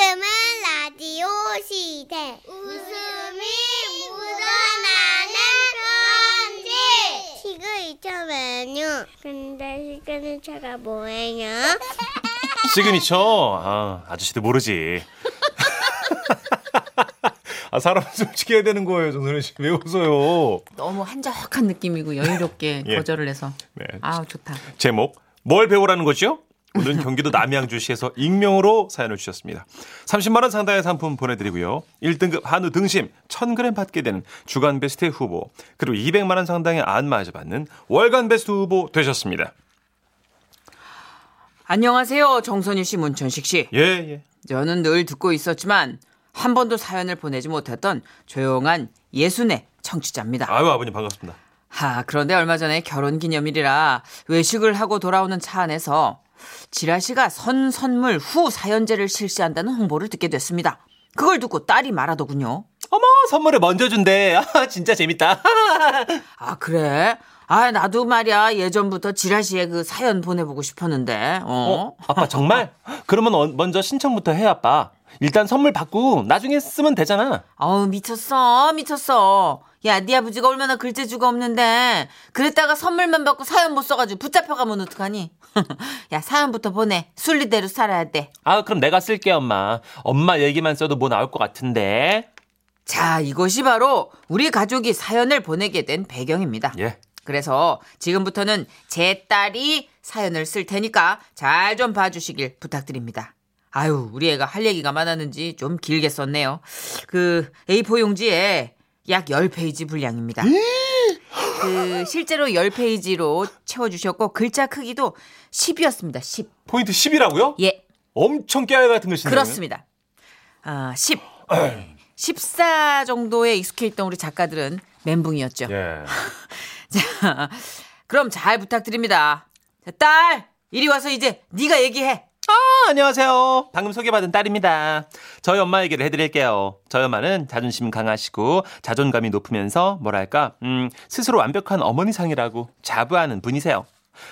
지금은 라디오 시대. 웃음이 묻어나는 편지. 시그 2,000원요. 근데 시그는 차가 뭐예요? 시그니처. 아, 아저씨도 모르지. 아, 사람 솔직히 해야 되는 거예요, 정선희 씨. 왜 웃어요? 너무 한적한 느낌이고 여유롭게 예. 거절을 해서. 네. 아우 좋다. 제목, 뭘 배우라는 거죠? 오늘은 경기도 남양주시에서 익명으로 사연을 주셨습니다. 30만 원 상당의 상품 보내드리고요. 1등급 한우 등심 1000g 받게 되는 주간 베스트 후보, 그리고 200만 원 상당의 안마자 받는 월간 베스트 후보 되셨습니다. 안녕하세요. 정선희 씨, 문천식 씨. 예, 예. 저는 늘 듣고 있었지만 한 번도 사연을 보내지 못했던 조용한 예순의 청취자입니다. 아유, 아버님 반갑습니다. 하, 그런데 얼마 전에 결혼 기념일이라 외식을 하고 돌아오는 차 안에서 지라시가 선 선물 후 사연제를 실시한다는 홍보를 듣게 됐습니다. 그걸 듣고 딸이 말하더군요. 어머, 선물을 먼저 준대. 아, 진짜 재밌다. 아, 그래? 아, 나도 말이야. 예전부터 지라시에 그 사연 보내보고 싶었는데. 어? 어, 아빠 정말? 그러면 어- 먼저 신청부터 해, 아빠. 일단 선물 받고 나중에 쓰면 되잖아. 어우, 미쳤어. 미쳤어. 야, 네 아버지가 얼마나 글재주가 없는데. 그랬다가 선물만 받고 사연 못 써가지고 붙잡혀가면 어떡하니? 야, 사연부터 보내. 순리대로 살아야 돼. 아, 그럼 내가 쓸게, 엄마. 엄마 얘기만 써도 뭐 나올 것 같은데. 자, 이것이 바로 우리 가족이 사연을 보내게 된 배경입니다. 예. 그래서 지금부터는 제 딸이 사연을 쓸 테니까 잘 좀 봐주시길 부탁드립니다. 아유, 우리 애가 할 얘기가 많았는지 좀 길게 썼네요. 그 A4 용지에 약 10페이지 분량입니다. 그 실제로 10페이지로 채워주셨고 글자 크기도 10이었습니다. 10. 포인트 10이라고요? 예, 엄청 깨알 같은 거 신네요. 그렇습니다. 아, 10. 14 정도에 익숙해 있던 우리 작가들은 멘붕이었죠. 예. 자, 그럼 잘 부탁드립니다. 자, 딸, 이리 와서 이제 네가 얘기해. 아, 안녕하세요. 방금 소개받은 딸입니다. 저희 엄마 얘기를 해드릴게요. 저희 엄마는 자존심 강하시고 자존감이 높으면서 뭐랄까, 음, 스스로 완벽한 어머니상이라고 자부하는 분이세요.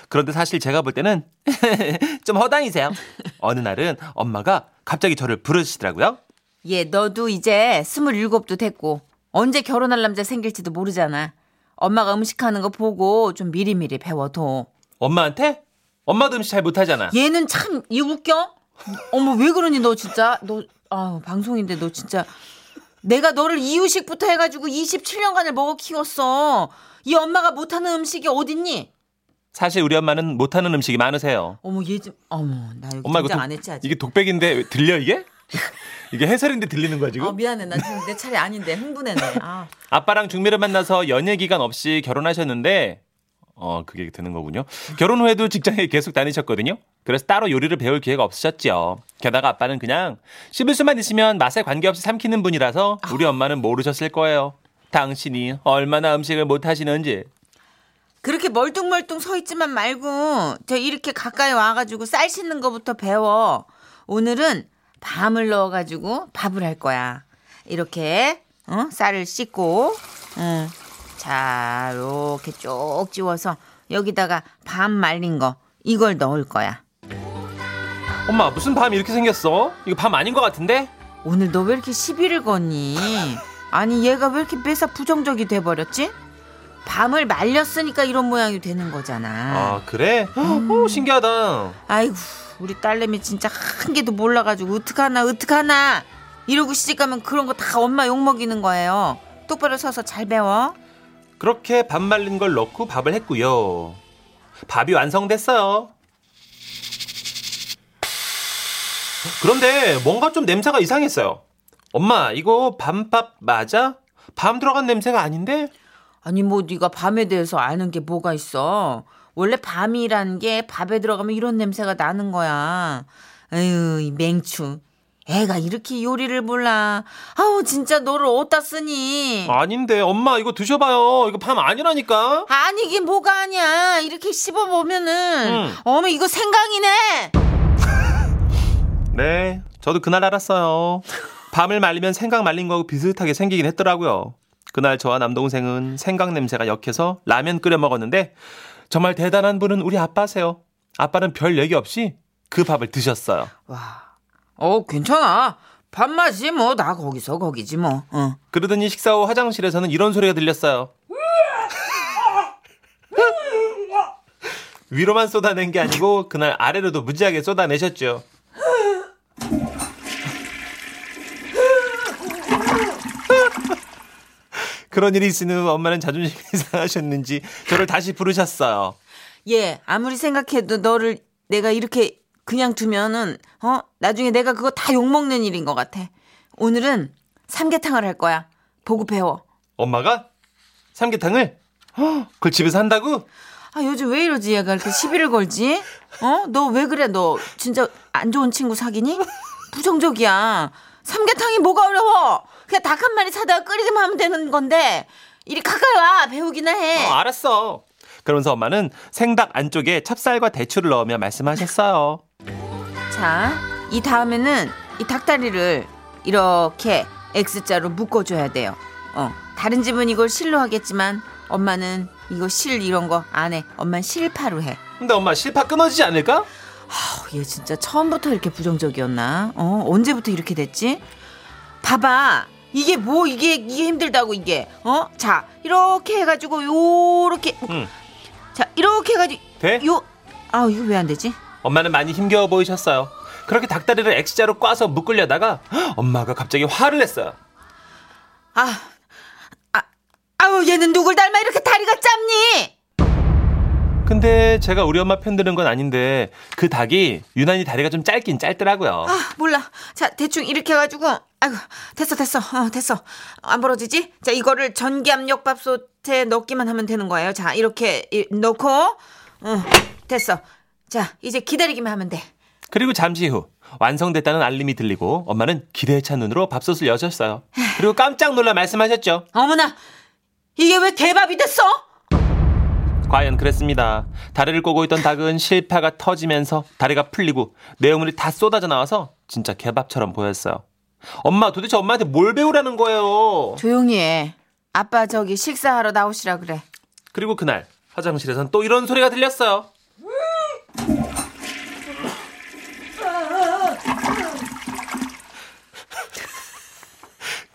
그런데 사실 제가 볼 때는 좀 허당이세요. 어느 날은 엄마가 갑자기 저를 부르시더라고요. 얘, 너도 이제 스물일곱도 됐고 언제 결혼할 남자 생길지도 모르잖아. 엄마가 음식하는 거 보고 좀 미리미리 배워둬. 엄마한테? 엄마도 음식 잘 못하잖아. 얘는 참, 이 웃겨? 어머, 왜 그러니, 너 진짜. 너, 아 방송인데 너 진짜. 내가 너를 이유식부터 해가지고 27년간을 먹어 키웠어. 이 엄마가 못하는 음식이 어딨니? 사실 우리 엄마는 못하는 음식이 많으세요. 어머, 얘 좀, 어머, 나 여기 엄마 이거 긴장 독, 안 했지, 아직. 이게 독백인데 들려 이게? 이게 해설인데 들리는 거야 지금? 아, 미안해. 나 지금 내 차례 아닌데 흥분했네. 아. 아빠랑 중매를 만나서 연애 기간 없이 결혼하셨는데 어 그게 되는 거군요. 결혼 후에도 직장에 계속 다니셨거든요. 그래서 따로 요리를 배울 기회가 없으셨죠. 게다가 아빠는 그냥 씹을 수만 있으면 맛에 관계없이 삼키는 분이라서 우리 엄마는 모르셨을 거예요. 당신이 얼마나 음식을 못 하시는지. 그렇게 멀뚱멀뚱 서 있지만 말고 저 이렇게 가까이 와가지고 쌀 씻는 거부터 배워. 오늘은 밤을 넣어가지고 밥을 할 거야. 이렇게 어? 쌀을 씻고, 응. 자 이렇게 쭉 지워서 여기다가 밤 말린 거 이걸 넣을 거야. 엄마 무슨 밤이 이렇게 생겼어? 이거 밤 아닌 것 같은데? 오늘 너 왜 이렇게 시비를 거니? 아니 얘가 왜 이렇게 매사 부정적이 돼 버렸지? 밤을 말렸으니까 이런 모양이 되는 거잖아. 아 그래? 오 신기하다. 아이고 우리 딸내미 진짜 한 개도 몰라 가지고 어떡하나 어떡하나 이러고 시집 가면 그런 거 다 엄마 욕 먹이는 거예요 똑바로 서서 잘 배워 그렇게 밥 말린 걸 넣고 밥을 했고요. 밥이 완성됐어요. 그런데 뭔가 좀 냄새가 이상했어요. 엄마, 이거 밤밥 맞아? 밤 들어간 냄새가 아닌데? 아니 뭐 네가 밤에 대해서 아는 게 뭐가 있어 원래 밤이란 게 밥에 들어가면 이런 냄새가 나는 거야 에휴 이 맹추 애가 이렇게 요리를 몰라 아우 진짜 너를 어디다 쓰니 아닌데, 엄마, 이거 드셔봐요. 이거 밤 아니라니까? 아니긴 뭐가 아니야 이렇게 씹어 보면은 응. 어머 이거 생강이네 네, 저도 그날 알았어요. 밤을 말리면 생강 말린 거하고 비슷하게 생기긴 했더라고요. 그날 저와 남동생은 생강 냄새가 역해서 라면 끓여 먹었는데 정말 대단한 분은 우리 아빠세요. 아빠는 별 얘기 없이 그 밥을 드셨어요. 와, 어, 괜찮아. 밥맛이 뭐나 거기서 거기지 뭐. 어. 그러더니 식사 후 화장실에서는 이런 소리가 들렸어요. 위로만 쏟아낸 게 아니고 그날 아래로도 무지하게 쏟아내셨죠. 그런 일이 후 엄마는 자존심이 상하셨는지 저를 다시 부르셨어요. 예, 아무리 생각해도 너를 내가 이렇게 그냥 두면은 어 나중에 내가 그거 다 욕먹는 일인 것 같아. 오늘은 삼계탕을 할 거야. 보고 배워. 엄마가 삼계탕을 헉, 그걸 집에서 한다고? 아 요즘 왜 이러지 얘가 이렇게 시비를 걸지? 어? 너 왜 그래 너 진짜 안 좋은 친구 사귀니? 부정적이야. 삼계탕이 뭐가 어려워? 그냥 닭 한 마리 사다가 끓이기만 하면 되는 건데 이리 가까이 와 배우기나 해. 어, 알았어. 그러면서 엄마는 생닭 안쪽에 찹쌀과 대추를 넣으며 말씀하셨어요. 자, 이 다음에는 이 닭다리를 이렇게 X자로 묶어줘야 돼요. 어, 다른 집은 이걸 실로 하겠지만 엄마는 이거 실 이런 거 안 해. 엄마는 실파로 해. 근데 엄마 실파 끊어지지 않을까? 어, 얘 진짜 처음부터 이렇게 부정적이었나? 어, 언제부터 이렇게 됐지? 봐봐. 이게 뭐 이게 이게 힘들다고 이게. 어? 자, 이렇게 해 가지고 요렇게 응. 자, 이렇게 해 가지고 돼? 요 아, 이거 왜 안 되지? 엄마는 많이 힘겨워 보이셨어요. 그렇게 닭다리를 X자로 꽈서 묶으려다가 헉, 엄마가 갑자기 화를 냈어요. 아, 아, 아우 얘는 누굴 닮아 이렇게 다리가 짧니? 근데 제가 우리 엄마 편 드는 건 아닌데 그 닭이 유난히 다리가 좀 짧긴 짧더라고요. 아, 몰라. 자, 대충 이렇게 해가지고, 아이고, 됐어, 됐어, 어, 됐어. 안 벌어지지? 자, 이거를 전기 압력 밥솥에 넣기만 하면 되는 거예요. 자, 이렇게 이- 넣고, 어, 됐어. 자, 이제 기다리기만 하면 돼. 그리고 잠시 후 완성됐다는 알림이 들리고 엄마는 기대에 찬 눈으로 밥솥을 여셨어요. 그리고 깜짝 놀라 말씀하셨죠. 어머나, 이게 왜 대밥이 됐어? 과연 그랬습니다. 다리를 꼬고 있던 닭은 실파가 터지면서 다리가 풀리고 내용물이 다 쏟아져 나와서 진짜 개밥처럼 보였어요. 엄마 도대체 엄마한테 뭘 배우라는 거예요? 조용히 해. 아빠 저기 식사하러 나오시라 그래. 그리고 그날 화장실에선 또 이런 소리가 들렸어요.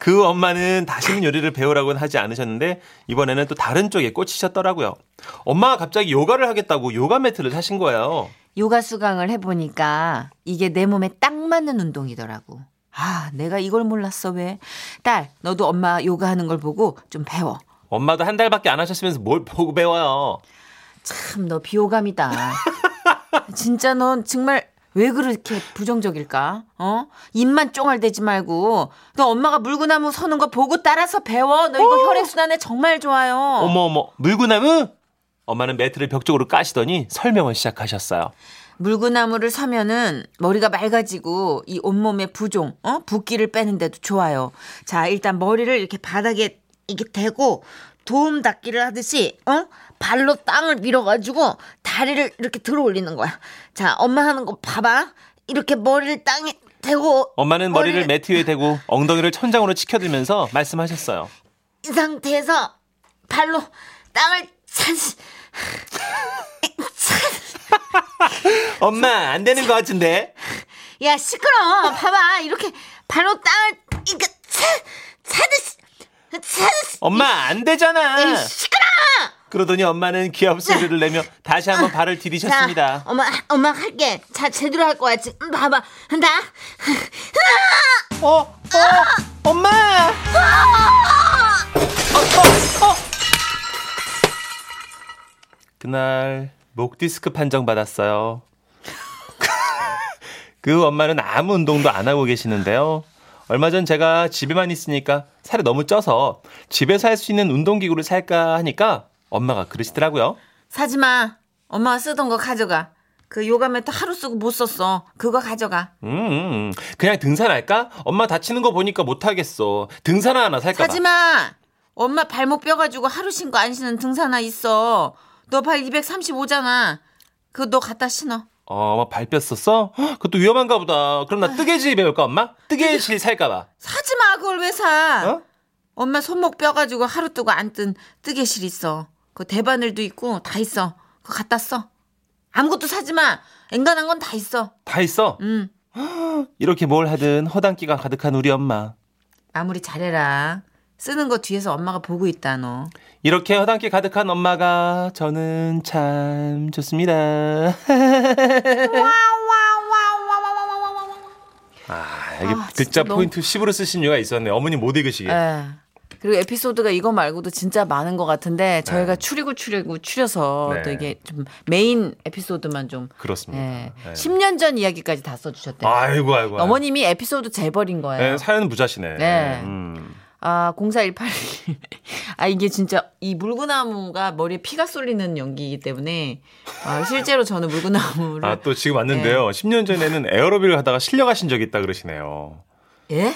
그 엄마는 다시는 요리를 배우라고는 하지 않으셨는데 이번에는 또 다른 쪽에 꽂히셨더라고요. 엄마가 갑자기 요가를 하겠다고 요가 매트를 사신 거예요. 요가 수강을 해보니까 이게 내 몸에 딱 맞는 운동이더라고. 아, 내가 이걸 몰랐어, 왜. 딸, 너도 엄마 요가 하는 걸 보고 좀 배워. 엄마도 한 달밖에 안 하셨으면서 뭘 보고 배워요. 참, 너 비호감이다. 진짜 넌 정말 왜 그렇게 부정적일까? 어? 입만 쫑알대지 말고. 너 엄마가 물구나무 서는 거 보고 따라서 배워. 너 이거 혈액 순환에 정말 좋아요. 어머 어머 물구나무? 엄마는 매트를 벽 쪽으로 까시더니 설명을 시작하셨어요. 물구나무를 서면은 머리가 맑아지고 이 온몸의 부종, 어? 붓기를 빼는데도 좋아요. 자, 일단 머리를 이렇게 바닥에 이렇게 대고 도움 닫기를 하듯이, 어? 발로 땅을 밀어가지고 다리를 이렇게 들어 올리는 거야. 자, 엄마 하는 거 봐봐. 이렇게 머리를 땅에 대고. 엄마는 머리를 머리를- 매트 위에 대고 엉덩이를 천장으로 치켜들면서 말씀하셨어요. 이 상태에서 발로 땅을 찬, 엄마 안 되는 것 같은데? 야, 시끄러. 봐봐. 이렇게 발로 땅을, 이렇게 차, 차듯이, 차듯이. 엄마 안 되잖아. 시끄러! 그러더니 엄마는 기합 소리를 내며 다시 한번 발을 자, 디디셨습니다. 엄마, 엄마 할게. 자, 제대로 할 거야. 지금 봐봐. 한다. 어, 어, 엄마. 그날 목 디스크 판정 받았어요. 그 엄마는 아무 운동도 안 하고 계시는데요. 얼마 전 제가 집에만 있으니까 살이 너무 쪄서 집에서 할 수 있는 운동기구를 살까 하니까 엄마가 그러시더라고요. 사지 마. 엄마가 쓰던 거 가져가. 그 요가 매트 하루 쓰고 못 썼어. 그거 가져가. 음, 그냥 등산할까? 엄마 다치는 거 보니까 못 하겠어. 등산 하나 살까 봐. 사지 마. 엄마 발목 뼈 가지고 하루 신고 안 신은 등산화 있어. 너 발 235잖아. 그거 너 갖다 신어. 어, 엄마 발 뺐었어? 헉, 그것도 위험한가 보다. 그럼 나 뜨개질 배울까, 엄마? 뜨개질 살까 봐. 사지 마. 그걸 왜 사? 어? 엄마 손목 뼈 가지고 하루 뜨고 안 뜬 뜨개실 있어. 그 대바늘도 있고 다 있어. 그거 갖다 써. 아무것도 사지 마. 앵간한 건 다 있어. 다 있어. 음. 이렇게 뭘 하든 허당기가 가득한 우리 엄마. 아무리 잘해라. 쓰는 거 뒤에서 엄마가 보고 있다 너. 이렇게 허당기 가득한 엄마가 저는 참 좋습니다. 아, 이게 아, 글자 포인트 10으로 쓰신 이유가 있었네. 어머니 못 읽으시게. 예. 그리고 에피소드가 이거 말고도 진짜 많은 것 같은데 저희가 추리고 추리고 추려서 네. 또 이게 좀 메인 에피소드만 좀 그렇습니다. 예. 네. 10년 전 이야기까지 다 써주셨대요. 아이고 아이고. 어머님이 에피소드 재벌인 거예요. 네, 사연 부자시네. 네. 음. 아, 0418. 아, 이게 진짜 이 물구나무가 머리에 피가 쏠리는 얘기이기 때문에 아, 실제로 저는 물구나무를. 아, 또 지금 왔는데요. 10년 전에는 에어로빅을 하다가 실려가신 적이 있다 그러시네요. 예?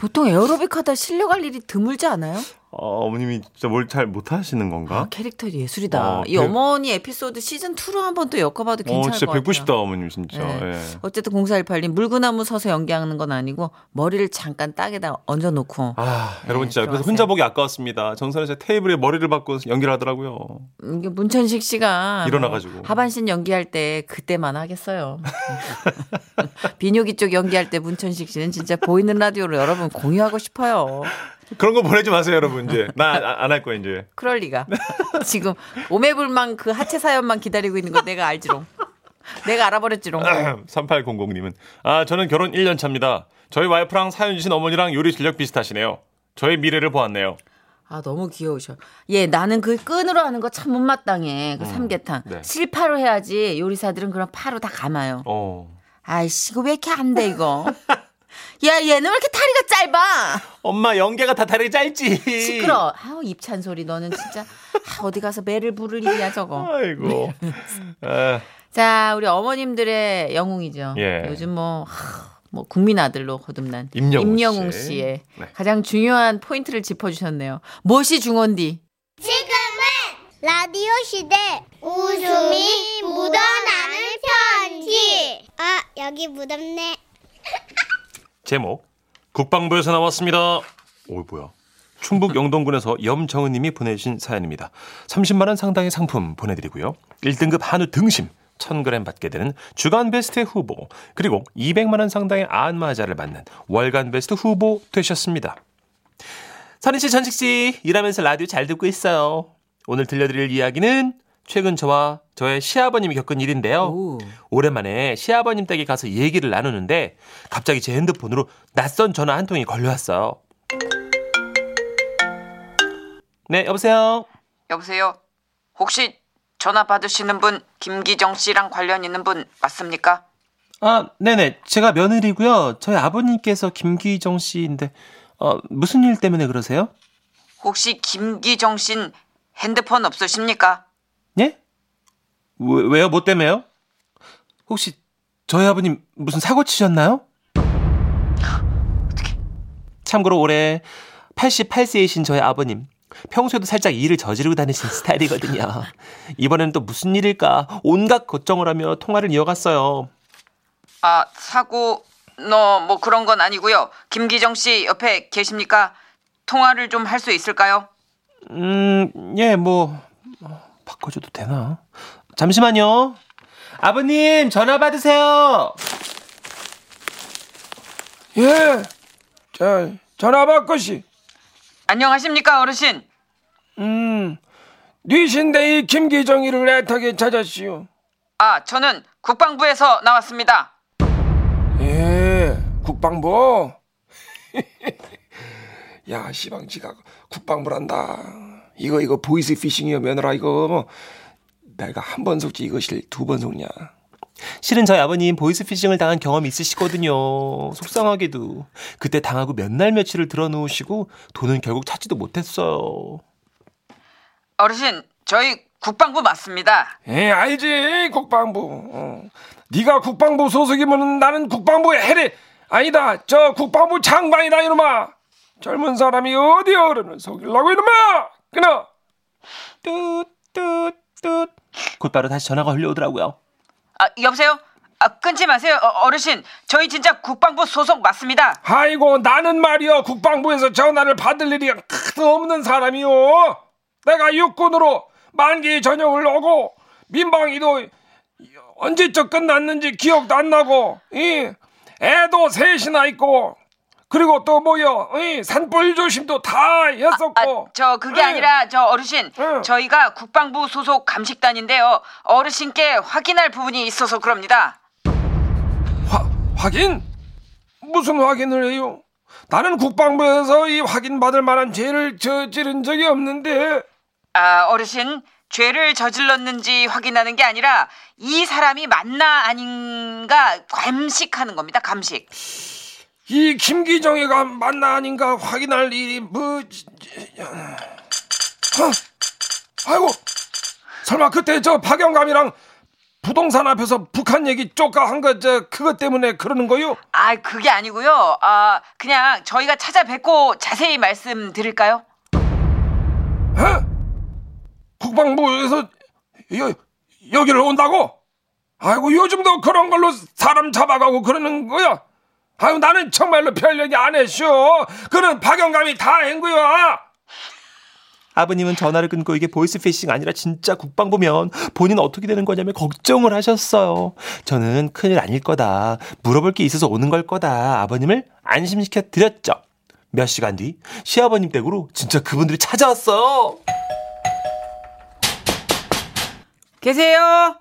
보통 에어로빅 하다 실려갈 일이 드물지 않아요? 어, 어머님이 진짜 뭘 잘 못하시는 건가? 아, 캐릭터 예술이다. 어, 이 백- 어머니 에피소드 시즌 2로 한번 또 엮어봐도 괜찮을 어, 진짜 것 뵙고 같아요. 싶다, 어머님, 진짜. 네. 예. 어쨌든 0418님 물구나무 서서 연기하는 건 아니고 머리를 잠깐 딱에다 얹어놓고 아, 여러분 진짜 그래서 네. 혼자 보기 아까웠습니다. 정선혜 씨 테이블에 머리를 박고 연기를 하더라고요. 이게 문천식 씨가 일어나가지고. 뭐 하반신 연기할 때 그때만 하겠어요. 비뇨기 쪽 연기할 때 문천식 씨는 진짜 보이는 라디오로 여러분 공유하고 싶어요. 그런 거 보내지 마세요, 여러분. 이제 나 안 할 거야 이제. 그럴 리가. 지금 오매불망 그 하체 사연만 기다리고 있는 거 내가 알지롱. 내가 알아버렸지롱. 3800님은 아 저는 결혼 1년 차입니다. 저희 와이프랑 사연 주신 어머니랑 요리 실력 비슷하시네요. 저의 미래를 보았네요. 아 너무 귀여우셔. 예, 나는 그 끈으로 하는 거 참 못마땅해. 그 삼계탕 네. 실파로 해야지 요리사들은 그런 파로 다 감아요. 어. 아이씨 이거 왜 이렇게 안 돼 이거. 야 얘는 왜 이렇게 다리가 짧아? 엄마 연계가 다 다르게 짧지. 시끄러. 아우 입찬 소리 너는 진짜 아, 어디 가서 매를 부를 일이야 저거. 아이고. 아, 자 우리 어머님들의 영웅이죠. 예. 요즘 뭐. 하, 뭐 국민 아들로 거듭난 임영웅 씨. 씨의 네. 가장 중요한 포인트를 짚어주셨네요. 무엇이 중원디? 지금은 라디오 시대 웃음이 묻어나는 편지. 아, 여기 묻었네. 제목 국방부에서 나왔습니다. 오 뭐야? 충북 영동군에서 염정은 님이 보내주신 사연입니다. 30만 원 상당의 상품 보내드리고요. 1등급 한우 등심 1,000g 받게 되는 주간 베스트 후보 그리고 200만 원 상당의 안마자를 받는 월간 베스트 후보 되셨습니다. 선희 씨, 전식 씨 일하면서 라디오 잘 듣고 있어요. 오늘 들려드릴 이야기는 최근 저와 저의 시아버님이 겪은 일인데요. 오. 오랜만에 시아버님 댁에 가서 얘기를 나누는데 갑자기 제 핸드폰으로 낯선 전화 한 통이 걸려왔어요. 네, 여보세요. 여보세요. 혹시 전화 받으시는 분 김기정 씨랑 관련 있는 분 맞습니까? 아, 네네. 제가 며느리고요. 저희 아버님께서 김기정 씨인데 어, 무슨 일 때문에 그러세요? 혹시 김기정 씨 핸드폰 없으십니까? 예? 왜, 왜요? 뭐 때문에요? 혹시 저희 아버님 무슨 사고 치셨나요? 참고로 올해 88세이신 저희 아버님 평소에도 살짝 일을 저지르고 다니시는 스타일이거든요. 이번에는 또 무슨 일일까 온갖 걱정을 하며 통화를 이어갔어요. 아 사고 너 뭐 그런 건 아니고요. 김기정 씨 옆에 계십니까? 통화를 좀 할 수 있을까요? 음, 예, 뭐 어, 바꿔줘도 되나? 잠시만요. 아버님 전화 받으세요. 예, 자, 전화 받고시. 안녕하십니까 어르신? 음, 뉘신데 이 김기정이를 애타게 찾았시오. 아 저는 국방부에서 나왔습니다. 예, 국방부. 야, 시방 지가 국방부란다. 이거 이거 보이스 피싱이여 며느라 이거. 내가 한 번 속지 이것을 두 번 속냐. 실은 저희 아버님 보이스피싱을 당한 경험이 있으시거든요. 속상하게도. 그때 당하고 몇 날 며칠을 드러누우시고 돈은 결국 찾지도 못했어요. 어르신 저희 국방부 맞습니다. 예, 알지 국방부. 어. 네가 국방부 소속이면 나는 국방부의 해리 아니다. 저 국방부 장관이다 이놈아. 젊은 사람이 어디 어른을 속이려고 이놈아. 끊어. 뚜뚜뚜. 곧바로 다시 전화가 흘려오더라고요. 아 여보세요? 아 끊지 마세요 어, 어르신. 저희 진짜 국방부 소속 맞습니다. 아이고 나는 말이여 국방부에서 전화를 받을 일이 크도 없는 사람이요. 내가 육군으로 만기 전역을 오고 민방위도 언제적 끝났는지 기억도 안 나고 이 애도 셋이나 있고 그리고 또 뭐요 이 산불 조심도 다 했었고 아, 저 그게 예. 아니라 저 어르신 응. 저희가 국방부 소속 감식단인데요. 어르신께 확인할 부분이 있어서 그럽니다. 화, 확인? 무슨 확인을 해요? 나는 국방부에서 이 확인받을 만한 죄를 저지른 적이 없는데 아, 어르신 죄를 저질렀는지 확인하는 게 아니라 이 사람이 맞나 아닌가 감식하는 겁니다. 감식. 이 김기정이가 맞나 아닌가 확인할 일이 뭐... 어? 아이고 설마 그때 저 박영감이랑 부동산 앞에서 북한 얘기 쪼까 한 거 저 그것 때문에 그러는 거요? 아, 그게 아니고요. 아, 그냥 저희가 찾아뵙고 자세히 말씀드릴까요? 에? 국방부에서 여, 여기를 온다고? 아이고 요즘도 그런 걸로 사람 잡아가고 그러는 거야? 아유 나는 정말로 별 얘기 안 했쇼. 그는 박영감이 다한 거야. 아버님은 전화를 끊고 이게 보이스피싱 아니라 진짜 국방부면 본인 어떻게 되는 거냐며 걱정을 하셨어요. 저는 큰일 아닐 거다. 물어볼 게 있어서 오는 걸 거다. 아버님을 안심시켜 드렸죠. 몇 시간 뒤 시아버님 댁으로 진짜 그분들이 찾아왔어요. 계세요?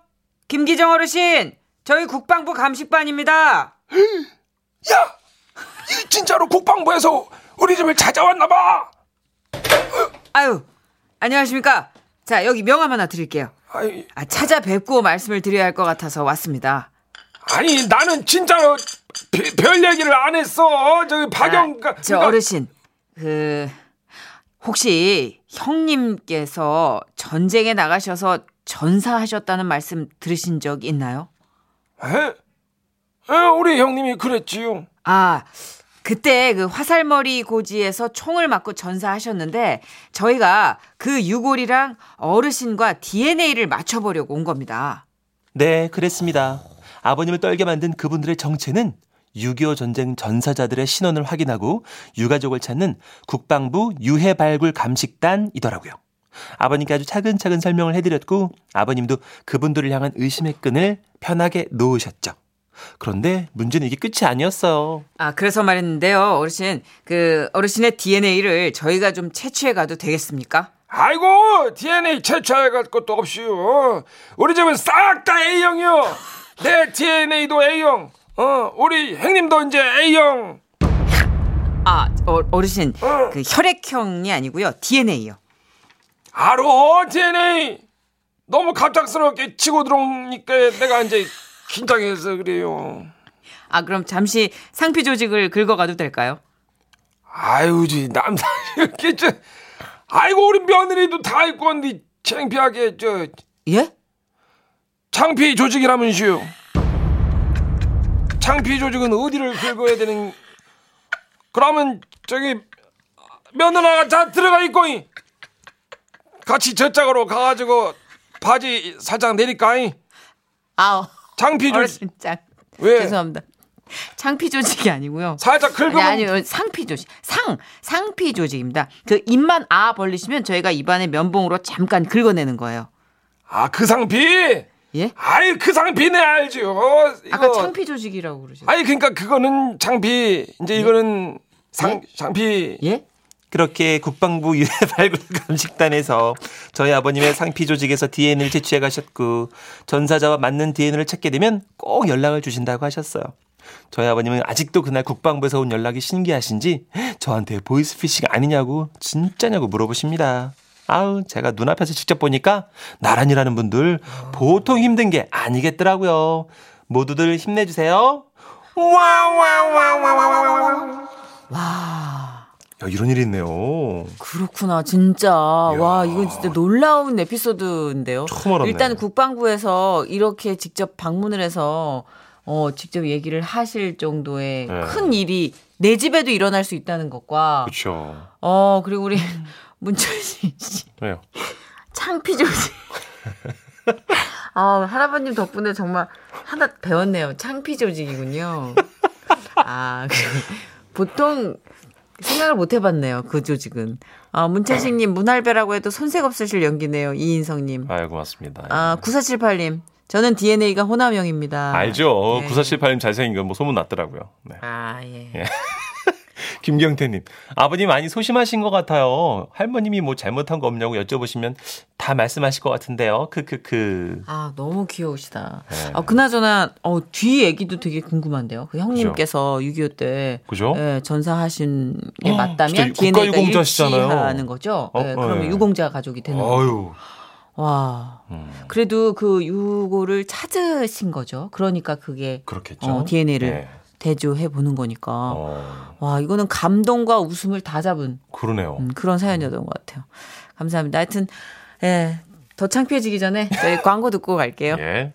김기정 어르신, 저희 국방부 감식반입니다. 야, 이 진짜로 국방부에서 우리 집을 찾아왔나 봐. 아유, 안녕하십니까? 자, 여기 명함 하나 드릴게요. 아이, 아, 찾아뵙고 말씀을 드려야 할 것 같아서 왔습니다. 아니 나는 진짜로 비- 별 얘기를 안 했어. 저기 박영감. 아, 저 어르신, 그 혹시 형님께서 전쟁에 나가셔서 전사하셨다는 말씀 들으신 적 있나요? 에? 에, 우리 형님이 그랬지요. 아, 그때 그 화살머리 고지에서 총을 맞고 전사하셨는데 저희가 그 유골이랑 어르신과 DNA를 맞춰보려고 온 겁니다. 네, 그랬습니다. 아버님을 떨게 만든 그분들의 정체는 6.25 전쟁 전사자들의 신원을 확인하고 유가족을 찾는 국방부 유해 발굴 감식단이더라고요. 아버님께 아주 차근차근 설명을 해드렸고 아버님도 그분들을 향한 의심의 끈을 편하게 놓으셨죠. 그런데 문제는 이게 끝이 아니었어요. 아, 그래서 말했는데요, 어르신. 그 어르신의 DNA를 저희가 좀 채취해 가도 되겠습니까? 아이고 DNA 채취할 것도 없이요. 우리 집은 싹 다 A형이요. 내 DNA도 A형. 어, 우리 형님도 이제 A형. 아, 어, 어르신. 어. 그 혈액형이 아니고요. DNA요. 알어 DNA. 너무 갑작스럽게 치고 들어오니까 내가 이제 긴장해서 그래요. 아, 그럼 잠시 상피 조직을 긁어가도 될까요? 아유, 지 남자 이렇게 저 아이고 우리 며느리도 다 있고 근데 창피하게 저 예? 창피 조직이라면서요. 창피 조직은 어디를 긁어야 되는? 그러면 저기 며느라가 자 들어가 있고 이. 같이 저짝으로 가가지고 바지 살짝 내릴까? 이. 아우. 창피 조직 어르신 짱. 왜? 죄송합니다. 창피 조직이 아니고요. 살짝 긁으면 아니, 아니요. 상피 조직. 상, 상피 조직입니다. 그 입만 아 벌리시면 저희가 입안에 면봉으로 잠깐 긁어내는 거예요. 아 그 상피. 예? 아이 그 상피 내 알죠. 이거. 아까 창피 조직이라고 그러셨어요. 아니 그러니까 그거는 창피. 이제 이거는 상 창피. 예? 그렇게 국방부 유해 발굴 감식단에서 저희 아버님의 상피 조직에서 DNA를 채취해 가셨고 전사자와 맞는 DNA를 찾게 되면 꼭 연락을 주신다고 하셨어요. 저희 아버님은 아직도 그날 국방부에서 온 연락이 신기하신지 저한테 보이스피싱 아니냐고 진짜냐고 물어보십니다. 아우 제가 눈앞에서 직접 보니까 나란히라는 분들 보통 힘든 게 아니겠더라고요. 모두들 힘내주세요. 와와와와와와 야, 이런 일이 있네요. 그렇구나, 진짜. 와, 이건 진짜 놀라운 에피소드인데요. 처음 알았네. 일단 국방부에서 이렇게 직접 방문을 해서 어, 직접 얘기를 하실 정도의 네. 큰 일이 내 집에도 일어날 수 있다는 것과 그렇죠. 어, 그리고 우리 문철신 씨 왜요? 창피 조직. 아, 할아버님 덕분에 정말 하나 배웠네요. 창피 조직이군요. 아, 그, 보통 생각을 못 해봤네요. 그 조직은. 아, 문채식님, 문할배라고 해도 손색 없으실 연기네요. 이인성님. 아유 고맙습니다. 아, 9478님. 저는 DNA가 호남형입니다. 알죠. 네. 9478님 잘생긴 건 뭐 소문 났더라고요. 네. 아, 예. 예. 김경태님, 아버님 많이 소심하신 것 같아요. 할머님이 뭐 잘못한 거 없냐고 여쭤보시면 다 말씀하실 것 같은데요. 크크크. 아, 너무 귀여우시다. 네. 아, 그나저나, 어, 뒤 얘기도 되게 궁금한데요. 그 형님께서 6.25 때. 그죠? 예, 전사하신 게 어, 맞다면 DNA가 국가유공자시잖아요. 일치하는 거죠. 어, 예, 어, 그러면 예. 유공자 가족이 되는 거죠. 와. 음, 그래도 그 유고를 찾으신 거죠. 그러니까 그게 그렇겠죠. 어, DNA를 네. 대조해 보는 거니까. 어, 와, 이거는 감동과 웃음을 다 잡은 그러네요. 음, 그런 사연이었던 것 같아요. 감사합니다. 하여튼, 예, 더 창피해지기 전에 저희 광고 듣고 갈게요. 예.